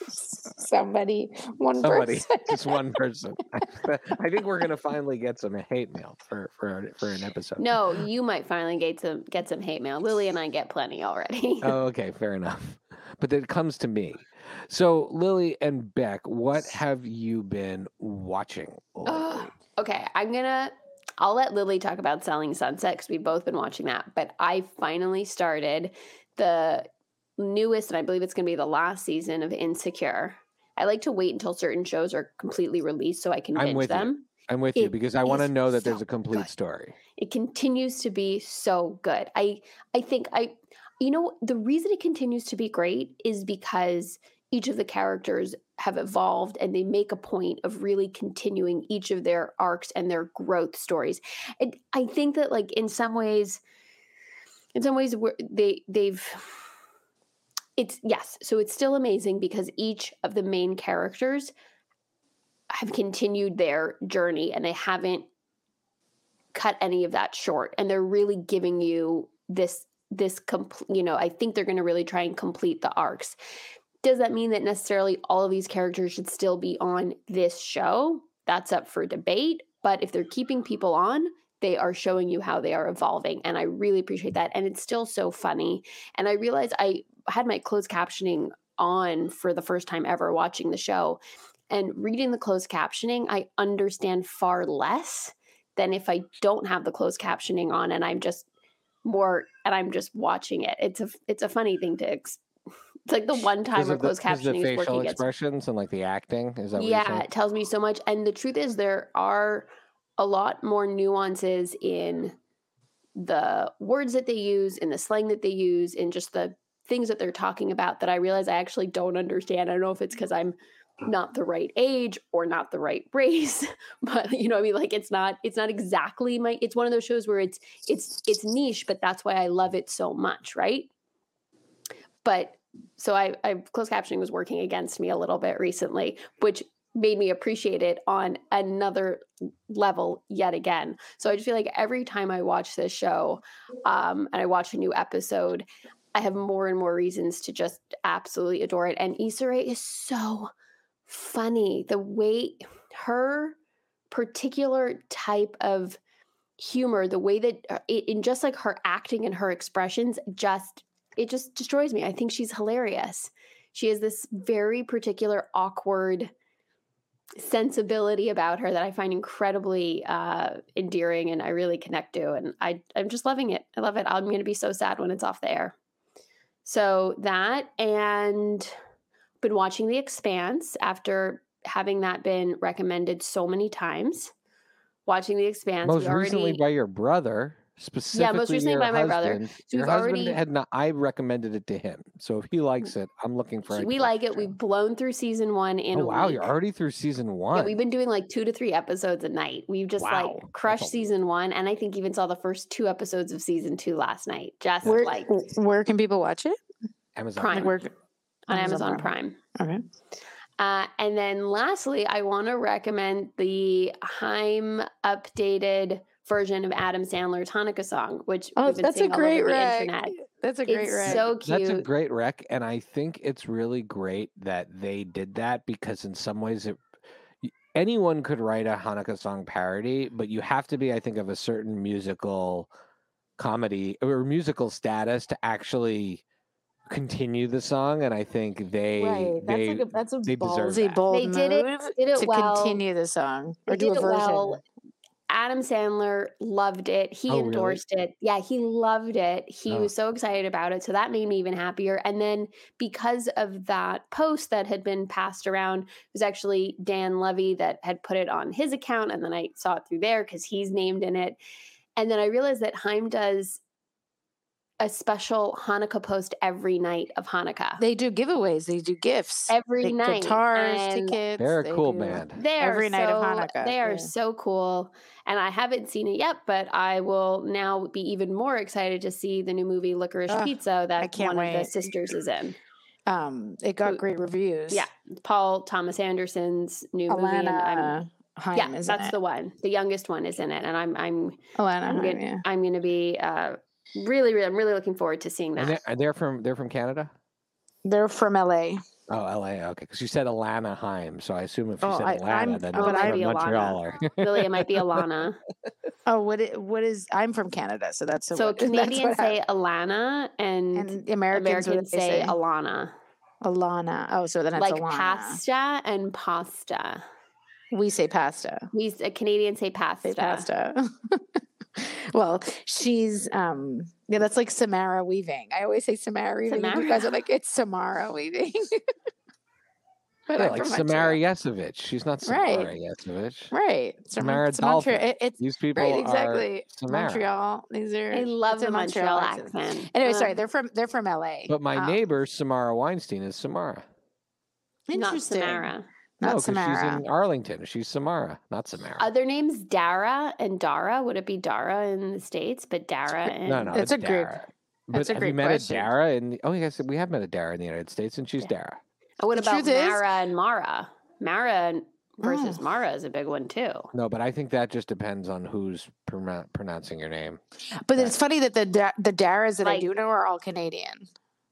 Somebody, one
somebody,
person.
just one person. I think we're gonna finally get some hate mail for for for an episode.
No, you might finally get some get some hate mail. Lily and I get plenty already.
Oh, okay, fair enough. But it comes to me. So Lily and Beck, what have you been watching? lately?
Okay, I'm gonna. I'll let Lily talk about Selling Sunset because we've both been watching that. But I finally started the newest, and I believe it's going to be the last season of Insecure. I like to wait until certain shows are completely released so I can
I'm
binge
with you.
them.
I'm with you because I want to know that there's a complete
good.
story.
It continues to be so good. I I think I you know the reason it continues to be great is because each of the characters have evolved and they make a point of really continuing each of their arcs and their growth stories. And I think that like in some ways in some ways they they've it's yes, so it's still amazing because each of the main characters have continued their journey and they haven't cut any of that short and they're really giving you this this complete you know i think they're going to really try and complete the arcs does that mean that necessarily all of these characters should still be on this show that's up for debate but if they're keeping people on they are showing you how they are evolving and i really appreciate that and it's still so funny and i realized i had my closed captioning on for the first time ever watching the show and reading the closed captioning i understand far less than if I don't have the closed captioning on and I'm just more and I'm just watching it. It's a it's a funny thing to it's like the one time where closed captioning is
facial
working
expressions and like the acting. Is that
yeah, it tells me so much. And the truth is, there are a lot more nuances in the words that they use, in the slang that they use, in just the things that they're talking about that I realize I actually don't understand. I don't know if it's because I'm not the right age or not the right <laughs> race, but you know, I mean, like it's not, it's not exactly my. It's one of those shows where it's, it's, it's niche, but that's why I love it so much, right? But so I, I closed captioning was working against me a little bit recently, which made me appreciate it on another level yet again. So I just feel like every time I watch this show um, and I watch a new episode, I have more and more reasons to just absolutely adore it. And Issa Rae is so funny. The way her particular type of humor, the way that uh, it, in just like her acting and her expressions, just it just destroys me. I think she's hilarious. She has this very particular awkward sensibility about her that I find incredibly uh, endearing and I really connect to. And I, I'm just loving it. I love it. I'm going to be so sad when it's off the air. So that and been watching The Expanse after having that been recommended so many times. Watching The Expanse.
Most
already,
recently by your brother, specifically yeah most
recently
your
by my brother. So
your
we've
husband
already-
had not. I recommended it to him, so if he likes it, I'm looking for. a
we like it. We've blown through season one in
Oh
a
wow,
week.
you're already through season one.
Yeah, we've been doing like two to three episodes a night. We've just
Wow,
like crushed
a-
season one, and I think even saw the first two episodes of season two last night. Just
Where
like
where can people watch it?
Amazon.
Prime.
Like where?
on
Amazon
Amazon Prime.
Okay.
Uh, and then lastly, I want to recommend the HAIM updated version of Adam Sandler's Hanukkah song, which
Oh,
we've been
that's a
all over
great
the
rec.
internet.
That's a great
It's
rec.
so cute.
That's a great rec, and I think it's really great that they did that because in some ways it anyone could write a Hanukkah song parody, but you have to be, I think, of a certain musical comedy or musical status to actually continue the song, and I think they
right. That's
they
like a that's a
they deserve
ballsy,
that.
bold
They did it- did it
to
well.
continue the song
They
or do
did
a
it
version.
well. Adam Sandler loved it. He
Oh, really?
endorsed it. Yeah, he loved it. He
Oh.
was so excited about it. So that made me even happier. And then because of that post that had been passed around, it was actually Dan Levy that had put it on his account. And then I saw it through there because he's named in it. And then I realized that HAIM does a special Hanukkah post every night of Hanukkah.
They do giveaways. They do gifts.
every
They-
night.
guitars,
And
tickets.
They're a
they
cool
do-
band.
They are
Every night of
so-
Hanukkah,
They are
yeah.
so cool. And I haven't seen it yet, but I will now be even more excited to see the new movie Licorice
Ugh,
Pizza that
can't
one of the sisters is in.
Um, it got
Who-
great reviews.
Yeah. Paul Thomas Anderson's new movie. And I'm,
Alana Haim
yeah, that's
in
the one. The youngest one is in it. And I'm I'm
Alana
I'm
Haim,
gonna
yeah.
I'm gonna be uh really, really I'm really looking forward to seeing
And
that.
they're, they're from they're from Canada.
They're from LA.
Oh, L.A. Okay, because you said Alana Haim, so I assume if you
Oh,
said
I-
Atlanta,
I'm-
then
oh,
you're from
be Alana.
Montreal. <laughs>
really, it might be <laughs> Alana.
Oh, what? i- What is? I'm from Canada, so that's
so <laughs>
what,
Canadians
what I-
say Alana and,
and Americans, what
Americans
do they
say Alana.
Alana. Oh, so then it's
like
Alana.
pasta and pasta.
We say pasta.
We s- uh, Canadians say pasta.
Say pasta. <laughs> well, she's um yeah, that's like Samara weaving. I always say Samara weaving. and You guys are like it's Samara weaving. <laughs> but
Yeah, like Samara
Montreal.
Yesovich. She's not
Right.
Samara Yesovich.
Right. It's from
Samara
it's Montreal.
Dolphin.
It, it's
These people
right,
are
exactly.
Samara.
Montreal. These are
I love the Montreal,
accent.
accent.
Anyway, sorry,
Um,
they're from they're from LA.
But my
Um,
neighbor Samara Weinstein is Samara.
not
interesting.
Samara.
Not
no, because she's in Arlington. She's Samara, not Samara.
Other names Dara and Dara? Would it be Dara in the states, but Dara and
no, no,
That's
it's
a great-
Dara.
that's
But
a
have
great
you met
question.
a Dara? In the, oh, yes, we have met a Dara in the United States, and she's
Yeah.
Dara.
And what
The
about
truth is-
Mara and Mara? Mara versus
Mm.
Mara is a big one too.
No, but I think that just depends on who's pronou- pronouncing your name.
But it's funny that the Da- the Daras that I do know are all Canadian.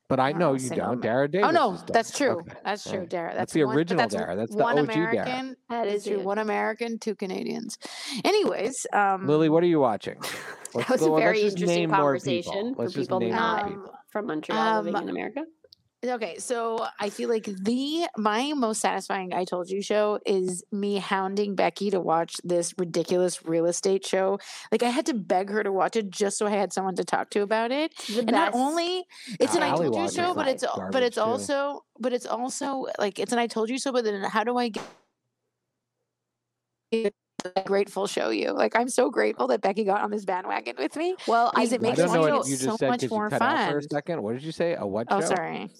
But I
don't
know
know,
you don't. Dara Davis.
Oh no, that's true.
Okay,
That's true,
alright.
Dara.
That's the
one-
original
that's
Dara. That's the
one
OG Dara.
American.
That
That's true. One American, two Canadians. Anyways, um,
Lily, what are you watching? <laughs>
That was a
go- let's
very interesting conversation
people.
for people not
people.
from Montreal living
Um,
in America.
Okay, so I feel like the my most satisfying I told you show is me hounding Becky to watch this ridiculous real estate show. Like I had to beg her to watch it just so I had someone to talk to about it.
The
And not only it's an I
Ally
told you show, but it's but it's
too.
also but it's also like it's an I told you so. But then how do I get a grateful show you? Like I'm so grateful that Becky got on this bandwagon with me.
well, I,
because it
I
makes
don't know what you just
so
said
much
'cause you
more
fun. out for a second. What did you say? A what
Oh,
show?
sorry.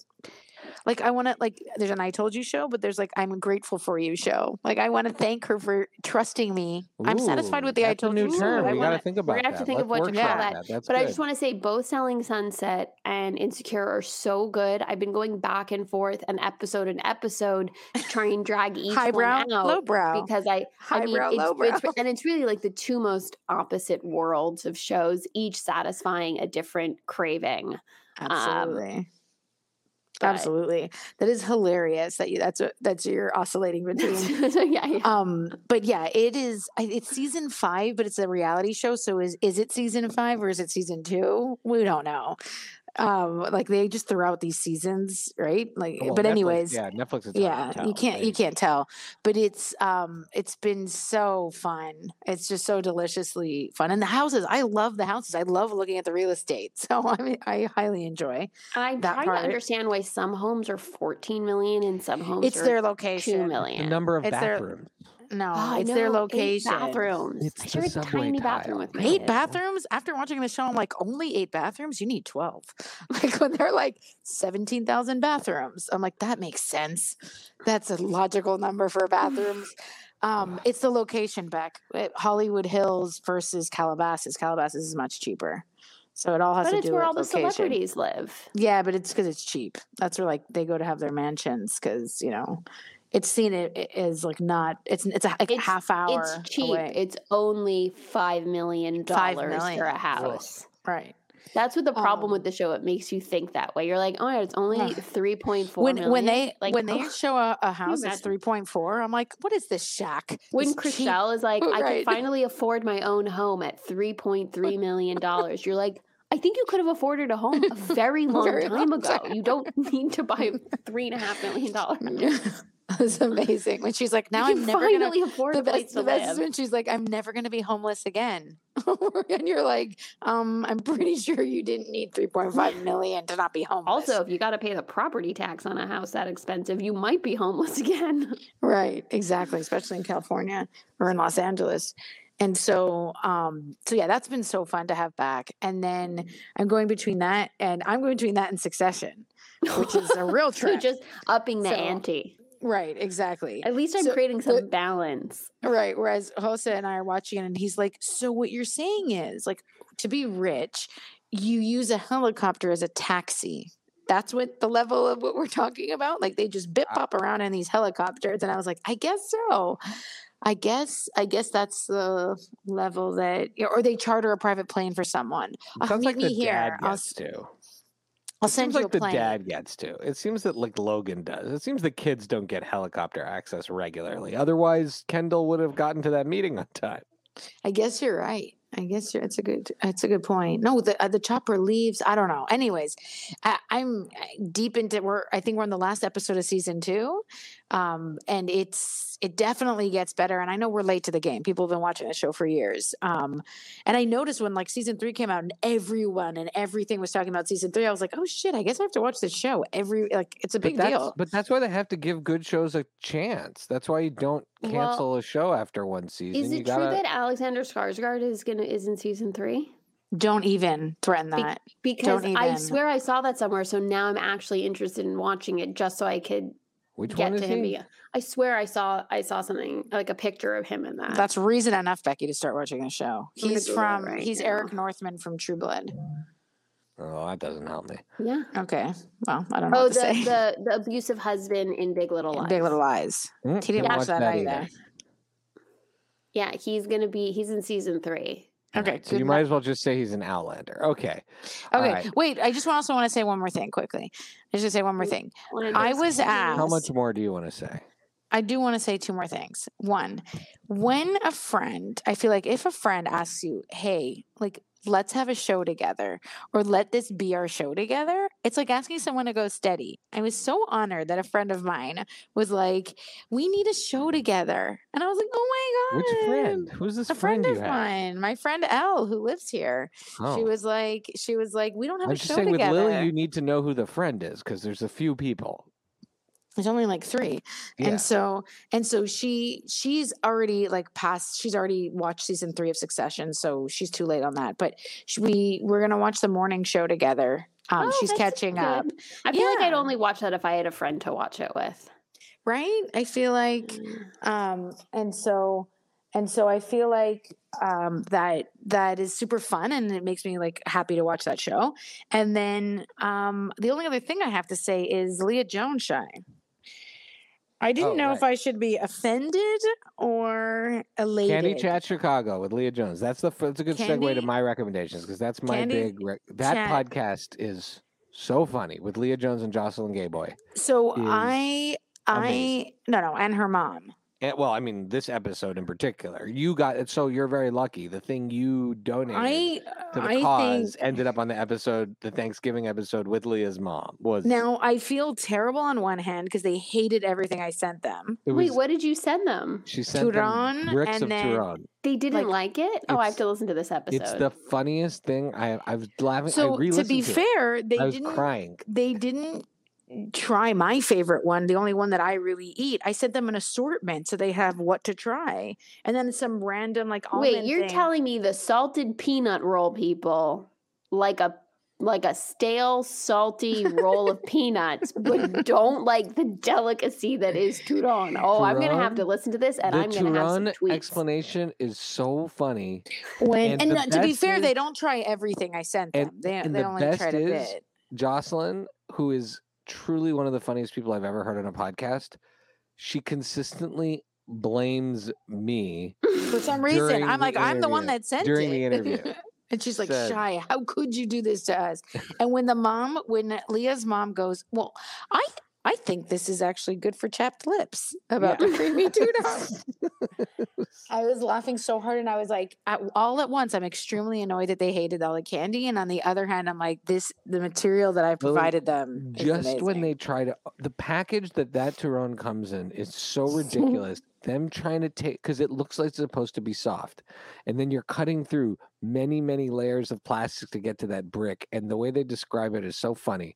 Like I want to like there's an I told you show, but there's like I'm grateful for you show. Like I want to thank her for trusting me. I'm satisfied with the I
that's a
told
new
you show.
term.
but I
We
wanna-
got to think about
gonna have to think of
Let's
what to call
workshop
that.
That's
But I just want to say both Selling Sunset and Insecure are so good. I've been going back and forth an episode and episode to try and drag <laughs> each
highbrow,
one out
lowbrow.
because I I mean
Highbrow,
it's,
lowbrow.
it's and it's really like the two most opposite worlds of shows, each satisfying a different craving.
Um, Absolutely.
But-
Absolutely. That is hilarious that you that's what that's your oscillating <laughs> between. <laughs>
yeah, yeah.
um but yeah, it is it's season 5, but it's a reality show, so is is it season 5 or is it season 2? We don't know. Um like they just throw out these seasons, right? Like
Well,
but
Netflix-
anyways,
yeah, Netflix is
yeah
to
you can't you can't tell. But it's um it's been so fun. It's just so deliciously fun. And the houses i love the houses. I love looking at the real estate. <laughs> So i mean i highly enjoy
I'm
that
trying
part.
to understand why some homes are 14 million and some homes
it's
are
their
2
location.
The number of
It's their-
bathrooms.
No
Oh, I
it's their location
Eight bathrooms.
It's
I
the
a tiny
tile.
bathroom with my
eight
kids.
bathrooms? After watching the show i'm like only eight bathrooms? You need 12 <laughs> like when they're like 17000 bathrooms. I'm like that makes sense. That's a logical number for <sighs> bathrooms. Um it's the location back hollywood hills versus calabasas. Calabasas is much cheaper. So it all has
But
to
it's
do
where
with
all the celebrities live.
yeah but it's because it's cheap. That's where like they go to have their mansions because you know it's seen it it is like not it's it's a like
It's-
half hour
It's cheap.
away.
It's only five million dollars for a
Ugh.
house.
right
That's what the problem
Um,
with the show. It makes you think that way. You're like, oh, it's only
Ugh.
three point four
when
million.
when they
like
when they show a, a house that's three point four, I'm like, what is this shack?
when
This cheap-
Chrishell is like, <laughs> I can finally afford my own home at three point three million dollars. You're like, I think you could have afforded a home a <laughs> very long
Very
time
long
ago.
time.
You don't need to buy <laughs> three and a half million dollar. house.
That's amazing. When she's like, now
you
I'm never gonna.
finally afford
The best,
to
the best
live.
is when she's like, I'm never gonna be homeless again. <laughs> and you're like, um, I'm pretty sure you didn't need 3.5 million to not be homeless.
Also, if you got to pay the property tax on a house that expensive, you might be homeless again.
Right, exactly, especially in California or in Los Angeles. And so um so yeah, that's been so fun to have back. And then I'm going between that and I'm going between that and Succession, which is a real <laughs>
so just upping the
So,
ante.
right, exactly.
At least I'm
so
creating some balance.
Right. Whereas Jose and I are watching it and he's like, So what you're saying is like to be rich, you use a helicopter as a taxi. That's what the level of what we're talking about. Like they just bip
Uh
bop around in these helicopters. And I was like, I guess so. I guess I guess that's the level that or they charter a private plane for someone. Uh,
Sounds
meet
like
me
the
here.
dad
I'll,
gets to.
I'll
It seems like the dad gets to. It seems that like Logan does. It seems the kids don't get helicopter access regularly. Otherwise, Kendall would have gotten to that meeting on time.
I guess you're right. I guess you're, it's a good it's a good point. No, the uh, the chopper leaves. I don't know. Anyways, I, I'm uh, deep into we're I think we're on the last episode of season two, um, and it's it definitely gets better. And I know we're late to the game. People have been watching the show for years. Um, and I noticed when like season three came out and everyone and everything was talking about season three, I was like, oh shit, I guess I have to watch this show. Every like it's a big
but
deal.
But that's why they have to give good shows a chance. That's why you don't
Well,
cancel a show after one season.
Is
you
it
gotta,
true that Alexander Skarsgård is gonna is in season three?
Don't even threaten
Be-
that.
Because I swear I saw that somewhere, so now I'm actually interested in watching it just so I could
Which
get
one is
to him.
he?
Be- I swear I saw I saw something like a picture of him in that.
That's reason enough, Becky, to start watching the show. He's from
right
he's
now.
Eric Northman from True Blood.
Oh, that doesn't help me.
yeah.
Okay. Well, I don't know
Oh,
what
the,
say.
the the abusive husband in Big Little Lies.
Big Little Lies.
Mm,
He didn't
don't
watch that either.
either.
Yeah, he's gonna be. He's in season three.
Okay.
Alright, so you might
enough.
as well just say he's an Outlander. Okay.
Okay.
right.
Wait, I just also want to say one more thing quickly. I just say one more thing. I was
things.
asked-
How much more do you want to say?
I do want to say two more things. One, when a friend, I feel like if a friend asks you, hey, like, let's have a show together or let this be our show together, it's like asking someone to go steady. I was so honored that a friend of mine was like, we need a show together. And I was like, oh my God.
Which friend? Who's this
A friend,
you
of
have?
mine, my friend Elle, who lives here.
Oh.
She was like, she was like, we don't have
I'm
a
just
show
saying
together.
with Lily, you need to know who the friend is because there's a few people.
There's only like three.
Yeah.
And so and so she she's already like past she's already watched season 3 of Succession so she's too late on that but sh we we're going to watch the morning show together. Um
Oh,
she's catching up,
good. I feel like I'd only watch that if I had a friend to watch it with.
right? I feel like
Mm.
um and so and so I feel like um that that is super fun and it makes me like happy to watch that show. And then um the only other thing I have to say is Leah Jones shine. I didn't
Oh,
know
right.
if I should be offended or elated.
Candy Chat Chicago with Leah Jones. That's the that's a good segue to my recommendations because that's my
Candy
big rec- that
Chat.
podcast is so funny with Leah Jones and Jocelyn Gayboy.
So I I
amazing.
no no and her mom.
And, well, I mean this episode in particular. You got it, so you're very lucky. The thing you donated
I uh,
to the
I
cause
think
ended up on the episode, the Thanksgiving episode with Leah's mom. Was
now I feel terrible on one hand because they hated everything I sent them.
it
Wait, what did you send them?
She sent them
Turon
bricks
and
of
then-
Turon.
They didn't
Like,
like, it. Oh, I have to listen to this episode.
It's the funniest thing. I I was laughing. I
So to be
to it.
fair, they
I was
didn't
crying.
they didn't try my favorite one, the only one that I really eat. I sent them an assortment so they have what to try. And then some random like almond Wait,
you're
thing.
telling me the salted peanut roll people like a like a stale, salty roll of <laughs> peanuts, but don't like the delicacy that is Turon. Oh, I'm gonna have to listen to this, and I'm gonna have some tweets.
explanation is so funny.
when
and
and, to be
best
fair, they don't try everything I sent
and-
them. They
and
they
the
only
best
tried a bit.
Jocelyn, who is truly one of the funniest people I've ever heard on a podcast, she consistently blames me
For some reason, I'm like, I'm the one that sent
during
it.
the interview. <laughs>
And she's like,
Said-
Shy, how could you do this to us? and when the mom, when Leah's mom goes, Well, I I think this is actually good for chapped lips about
Yeah.
the creamy <laughs> tuna. I was laughing so hard, and I was like, at, all at once, I'm extremely annoyed that they hated all the candy, and on the other hand, I'm like, this the material that I've
Lily,
provided them. is
just when they try to uh, the package that that Turon comes in is so <laughs> ridiculous. Them trying to take because it looks like it's supposed to be soft, and then you're cutting through many many layers of plastic to get to that brick, and the way they describe it is so funny.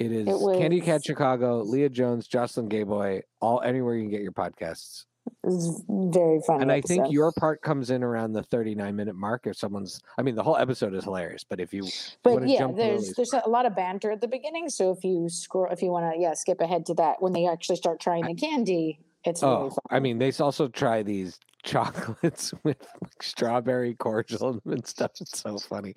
It is Candy
Chat
Chicago, Leah Jones, Jocelyn Gayboy, all anywhere you can get your podcasts.
It was very funny.
And I think your part comes in around the 39 minute mark. If someone's, I mean, the whole episode is hilarious, but if you
But yeah, there's there's a lot of banter at the beginning. So if you scroll, if you want to, yeah, skip ahead to that when they actually start trying the candy, it's really
Oh,
fun.
I mean, they also try these <laughs> chocolates with like, strawberry cordial and stuff. It's so funny.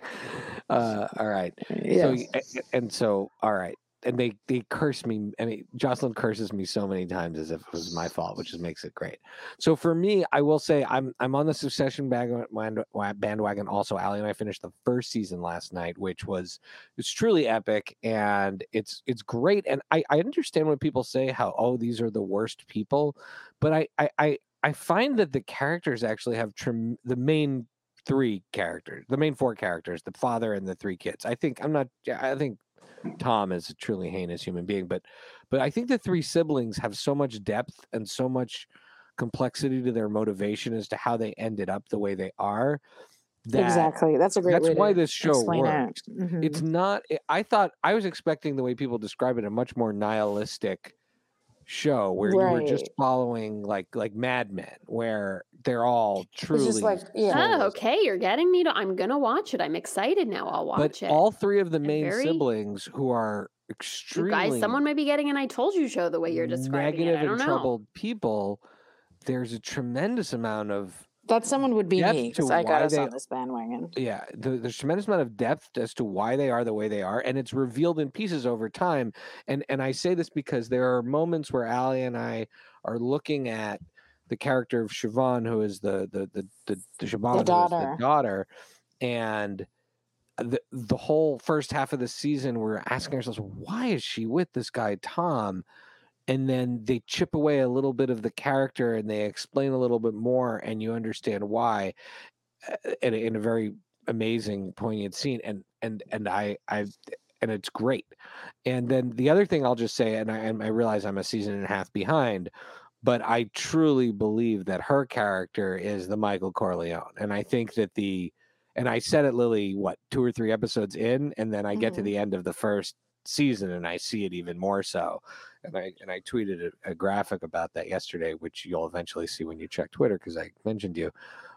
Uh, all right. So,
yeah.
y- a- a- and so, all right. And they, they curse me. I mean, Jocelyn curses me so many times as if it was my fault, which just makes it great. So for me, I will say I'm I'm on the Succession bandwagon. also. Ali and I finished the first season last night, which was it's truly epic and it's it's great. And I I understand when people say how oh these are the worst people, but I I I, I find that the characters actually have trem- the main three characters, the main four characters, the father and the three kids. I think I'm not. I think Tom is a truly heinous human being, but but I think the three siblings have so much depth and so much complexity to their motivation as to how they ended up the way they are. That
exactly. That's a great.
that's
way
why this show works.
It. Mhm.
It's not. I thought I was expecting the way people describe it a much more nihilistic show where you were just following like like Mad Men, where they're all truly.
It's just like yeah.
Oh, okay. You're getting me to. I'm gonna watch it. I'm excited now. I'll watch
but
it.
all three of the main
very-
siblings who are
You
extremely
guys, someone may be getting an "I told you" show the way you're describing
negative
it. I don't
and
know.
troubled people. There's a tremendous amount of
that someone would be
depth
me because I got us
they-
on this bandwagon.
yeah the, there's tremendous amount of depth as to why they are the way they are and it's revealed in pieces over time and and i say this because there are moments where ali and i are looking at the character of Siobhan, who is the the the the, the Siobhan, is
daughter.
the daughter, and the the whole first half of the season, we're asking ourselves, why is she with this guy Tom? And then they chip away a little bit of the character, and they explain a little bit more, and you understand why, uh, in a, in a very amazing, poignant scene. And and and I I and it's great. And then the other thing I'll just say, and I, and I realize I'm a season and a half behind, but I truly believe that her character is the Michael Corleone. And I think that the, and I said it, Lily, what, two or three episodes in, and then I get to
Mhm.
the end of the first season and I see it even more so. And I and I tweeted a, a graphic about that yesterday, which you'll eventually see when you check Twitter because I mentioned you.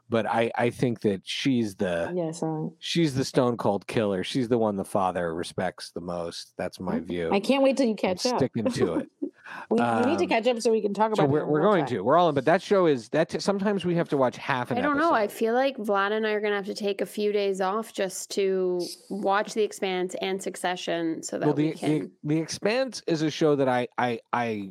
But I I think that she's the
Yes, uh,
she's the stone cold killer. She's the one the father respects the most. That's my view.
I can't wait till you
I'm
catch up.
sticking to it. <laughs>
We, we need to
Um,
catch up so we can talk about.
So
it
we're,
in
we're going
time.
to. We're all in, but that show is that sometimes we have to watch half an
I don't know. I feel like Vlad and I are gonna have to take a few days off just to watch The Expanse and Succession, so that
well,
we can.
the the Expanse is a show that I I I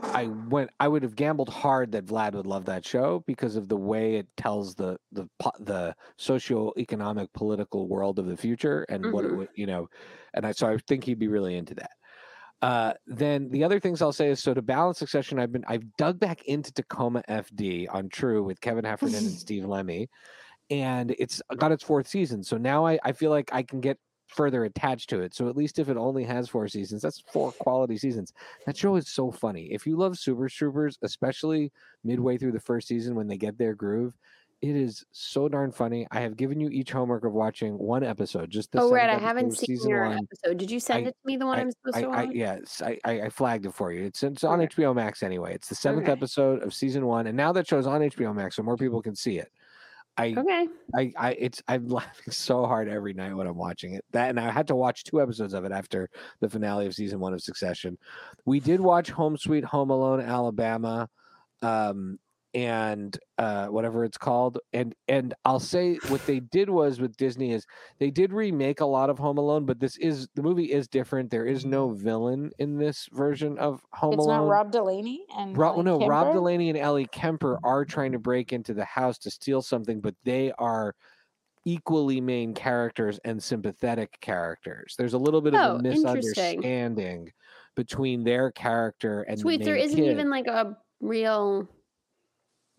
I went. I would have gambled hard that Vlad would love that show because of the way it tells the the the socioeconomic political world of the future and what it
Mhm.
would you know, and I so I think he'd be really into that. Uh, then the other things I'll say is so to balance Succession, I've been I've dug back into Tacoma FD on True with Kevin Heffernan and <laughs> Steve Lemme, and it's got its fourth season. So now I, I feel like I can get further attached to it. So at least if it only has four seasons, that's four quality seasons. That show is so funny. If you love Super Troopers, especially midway through the first season when they get their groove, it is so darn funny. I have given you each homework of watching one episode. Just the
oh, right. I haven't seen your
one.
episode. Did you send
I-
it to me? The one I, am supposed
I,
to
I,
watch?
yes, I, I, I flagged it for you. It's it's on
Okay.
HBO Max anyway. It's the seventh
Okay.
episode of season one, and now that show's on HBO Max, so more people can see it. I,
Okay.
I, I, it's I'm <laughs> laughing so hard every night when I'm watching it. That, and I had to watch two episodes of it after the finale of season one of Succession. We did watch Home Sweet Home Alone, Alabama, um, and uh, whatever it's called. And and I'll say what they did was with Disney is they did remake a lot of Home Alone, but this is the movie is different. There is no villain in this version of Home
It's
Alone.
It's not Rob Delaney and
Rob,
Ellie
no, Rob Delaney and Ellie Kemper are trying to break into the house to steal something, but they are equally main characters and sympathetic characters. There's a little bit
Oh,
of a misunderstanding between their character and the
Sweet, there
main
isn't
kid.
even like a real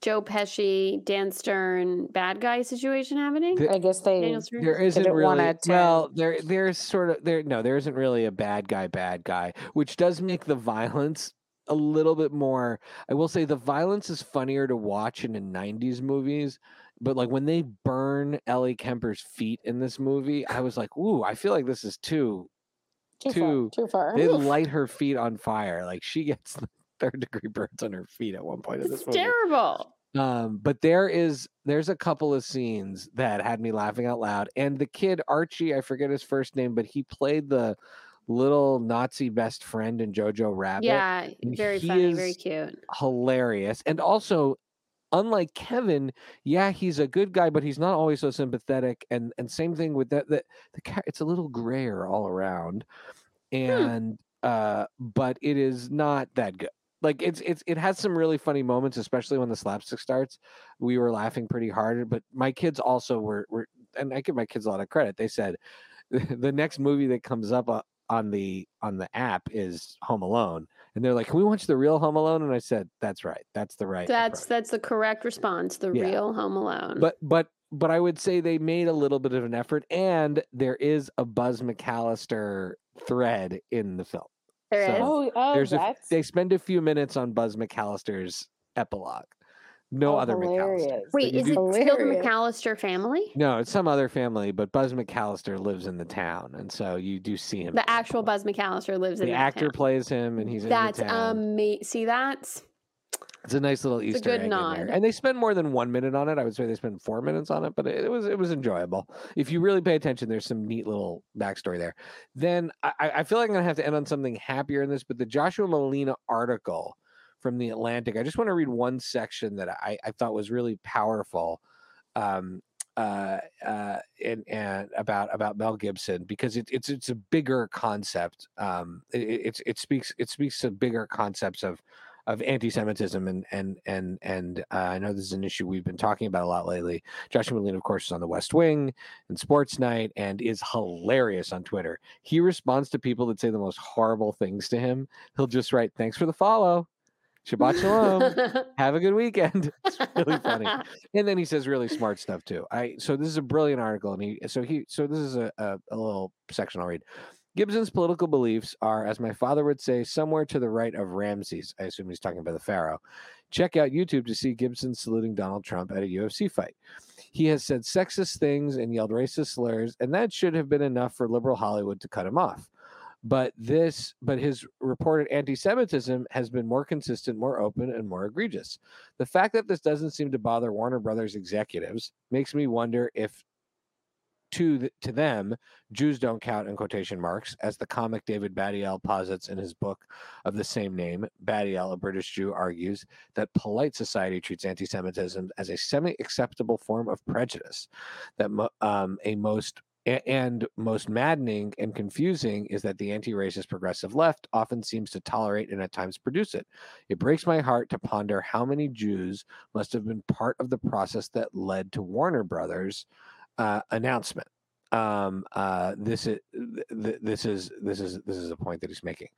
Joe Pesci, Dan Stern bad guy situation happening.
The-
I guess they
Daniel
There isn't really
wanna
well. There, there's sort of there. No, there isn't really a bad guy, bad guy, which does make the violence a little bit more. I will say the violence is funnier to watch in the '90s movies, but like when they burn Ellie Kemper's feet in this movie, I was like, "Ooh, I feel like this is too."
too,
too-
far. Too far.
They light her feet on fire. Like she gets third degree burns on her feet at one point in
It's
this movie.
terrible.
Um, but there is there's a couple of scenes that had me laughing out loud. And the kid Archie, I forget his first name, but he played the little Nazi best friend in Jojo Rabbit.
Yeah, very
he
funny, very cute.
Hilarious. And also, unlike Kevin, yeah, he's a good guy, but he's not always so sympathetic. And and same thing with that. The, the it's a little grayer all around, and uh, but it is not that good. Like it's it's it has some really funny moments, especially when the slapstick starts. We were laughing pretty hard, but my kids also were were, and I give my kids a lot of credit. They said <laughs> the next movie that comes up uh, on the on the app is Home Alone, and they're like, "Can we watch the real Home Alone?" And I said, "That's right. That's the right."
That's
approach."
that's the correct response. The
Yeah.
real Home Alone.
but but but I would say they made a little bit of an effort, and there is a Buzz McCallister thread in the film.
There is.
so-
Oh, oh,
There's a, they spend a few minutes on Buzz McCallister's epilogue. No
oh,
other
McCallister.
Wait, is
do-
it still the McCallister family?
No, it's some other family, but Buzz McCallister lives in the town, and so you do see him.
The actual
point.
Buzz McCallister lives in
The
that
actor
town.
plays him, and he's
That's
in the town.
um, see that's
It's a nice little Easter
good
egg
nod.
and they spend more than one minute on it. I would say they spend four minutes on it, but it, it was it was enjoyable. If you really pay attention, there's some neat little backstory there. Then I, I feel like I'm gonna have to end on something happier in this, but the Joshua Malina article from the Atlantic, I just want to read one section that I, I thought was really powerful. Um, uh, uh, and, and about about Mel Gibson because it, it's it's a bigger concept. Um, it, it it's it speaks it speaks to bigger concepts of of anti-Semitism and and and and uh, I know this is an issue we've been talking about a lot lately. Joshua Malina, of course, is on the West Wing and Sports Night and is hilarious on Twitter. He responds to people that say the most horrible things to him. He'll just write, "Thanks for the follow, Shabbat Shalom, <laughs> have a good weekend." <laughs> It's really funny <laughs> and then he says really smart stuff too. I so this is a brilliant article, and he so he so this is a, a, a little section I'll read. Gibson's political beliefs are, as my father would say, somewhere to the right of Ramses. I assume he's talking about the pharaoh. Check out YouTube to see Gibson saluting Donald Trump at a UFC fight. He has said sexist things and yelled racist slurs, and that should have been enough for liberal Hollywood to cut him off. But this, but his reported anti-Semitism has been more consistent, more open, and more egregious. The fact that this doesn't seem to bother Warner Brothers executives makes me wonder if to th- to them Jews don't count in quotation marks as the comic David Baddiel posits in his book of the same name. Baddiel, a British Jew, argues that polite society treats anti-Semitism as a semi-acceptable form of prejudice. That um, a most and most maddening and confusing is that the anti-racist progressive left often seems to tolerate and at times produce it. It breaks my heart to ponder how many Jews must have been part of the process that led to Warner Brothers uh, announcement. Um, uh, this is th- th- this is this is this is a point that he's making,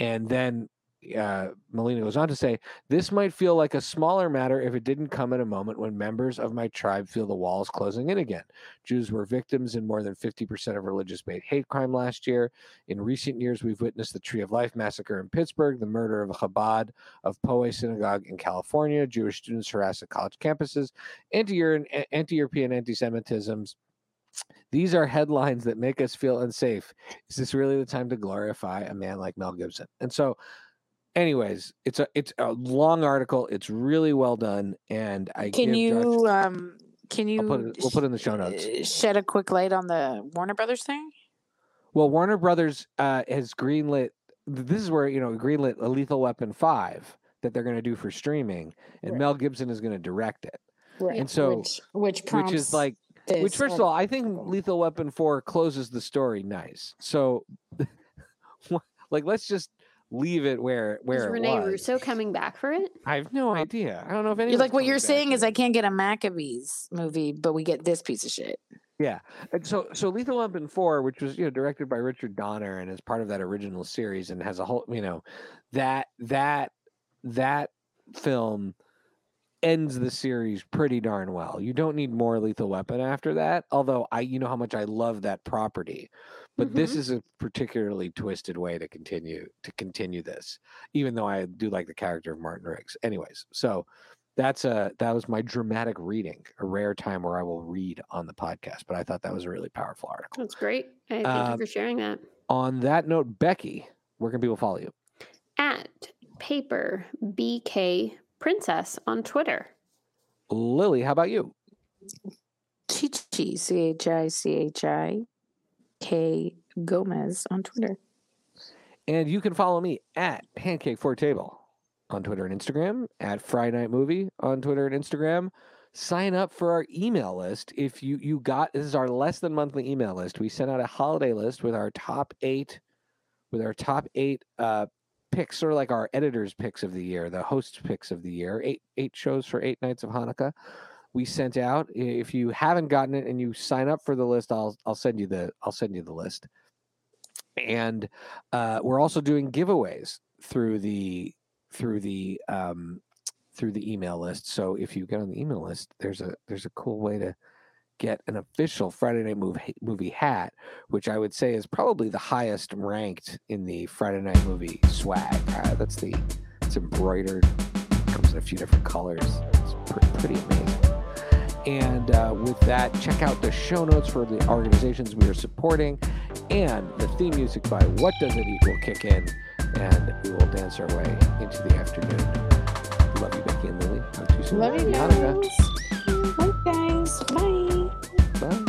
and then uh, Malina goes on to say, "This might feel like a smaller matter if it didn't come at a moment when members of my tribe feel the walls closing in again. Jews were victims in more than 50% of religious-based hate crime last year. In recent years, we've witnessed the Tree of Life massacre in Pittsburgh, the murder of Chabad of Poway Synagogue in California, Jewish students harassed at college campuses, anti-European, anti-European anti-Semitisms." These are headlines that make us feel unsafe. Is this really the time to glorify a man like Mel Gibson? And so, anyways, it's a it's a long article. It's really well done, and I
Can you
Josh-
um can you
put it- we'll put it in the show notes.
shed a quick light on the Warner Brothers thing?
well, Warner Brothers uh, has greenlit. This is where you know greenlit a Lethal Weapon five that they're going to do for streaming, and
Right.
Mel Gibson is going to direct it,
Right.
And so-
which which,
which is like
this
Which, first of all, I think. Lethal Weapon Four closes the story nice. So, <laughs> like, let's just leave it where where
Is
it
Renee
was.
Russo coming back for it?
I have no idea. I don't know if any.
You're like what you're saying is I can't get a Maccabees movie, but we get this piece of shit.
Yeah. And so so Lethal Weapon 4, which was, you know, directed by Richard Donner and is part of that original series and has a whole, you know, that that that film ends the series pretty darn well. You don't need more Lethal Weapon after that, although I you know how much I love that property. But this
Mhm.
is a particularly twisted way to continue to continue this, even though I do like the character of Martin Riggs. Anyways, so that's a that was my dramatic reading, a rare time where I will read on the podcast. But I thought that was a really powerful article.
That's great. I thank
Um,
you for sharing that.
On that note, Becky, where can people follow you?
At paper BK Princess on Twitter.
Lily, how about you?
Chichi, C H I C H I K Gomez on Twitter.
And you can follow me at Pancake for Table on Twitter and Instagram, at Friday Night Movie on Twitter and Instagram. Sign up for our email list. If you you got this is our less than monthly email list. We sent out a holiday list with our top eight, with our top eight uh picks, or like our editors' picks of the year, the hosts' picks of the year. Eight eight shows for eight nights of Hanukkah. We sent out. If you haven't gotten it and you sign up for the list, I'll I'll send you the I'll send you the list. And uh, we're also doing giveaways through the through the um, through the email list. So if you get on the email list, there's a there's a cool way to get an official Friday Night Movie movie hat, which I would say is probably the highest ranked in the Friday Night Movie swag. Uh, that's the it's embroidered, comes in a few different colors. It's pretty, pretty amazing. And uh, with that, check out the show notes for the organizations we are supporting, and the theme music by What Does It Eat will kick in, and we will dance our way into the afternoon. Love you, Becky and Lily. Talk to you soon.
Love you guys. You guys. Bye.
Bye.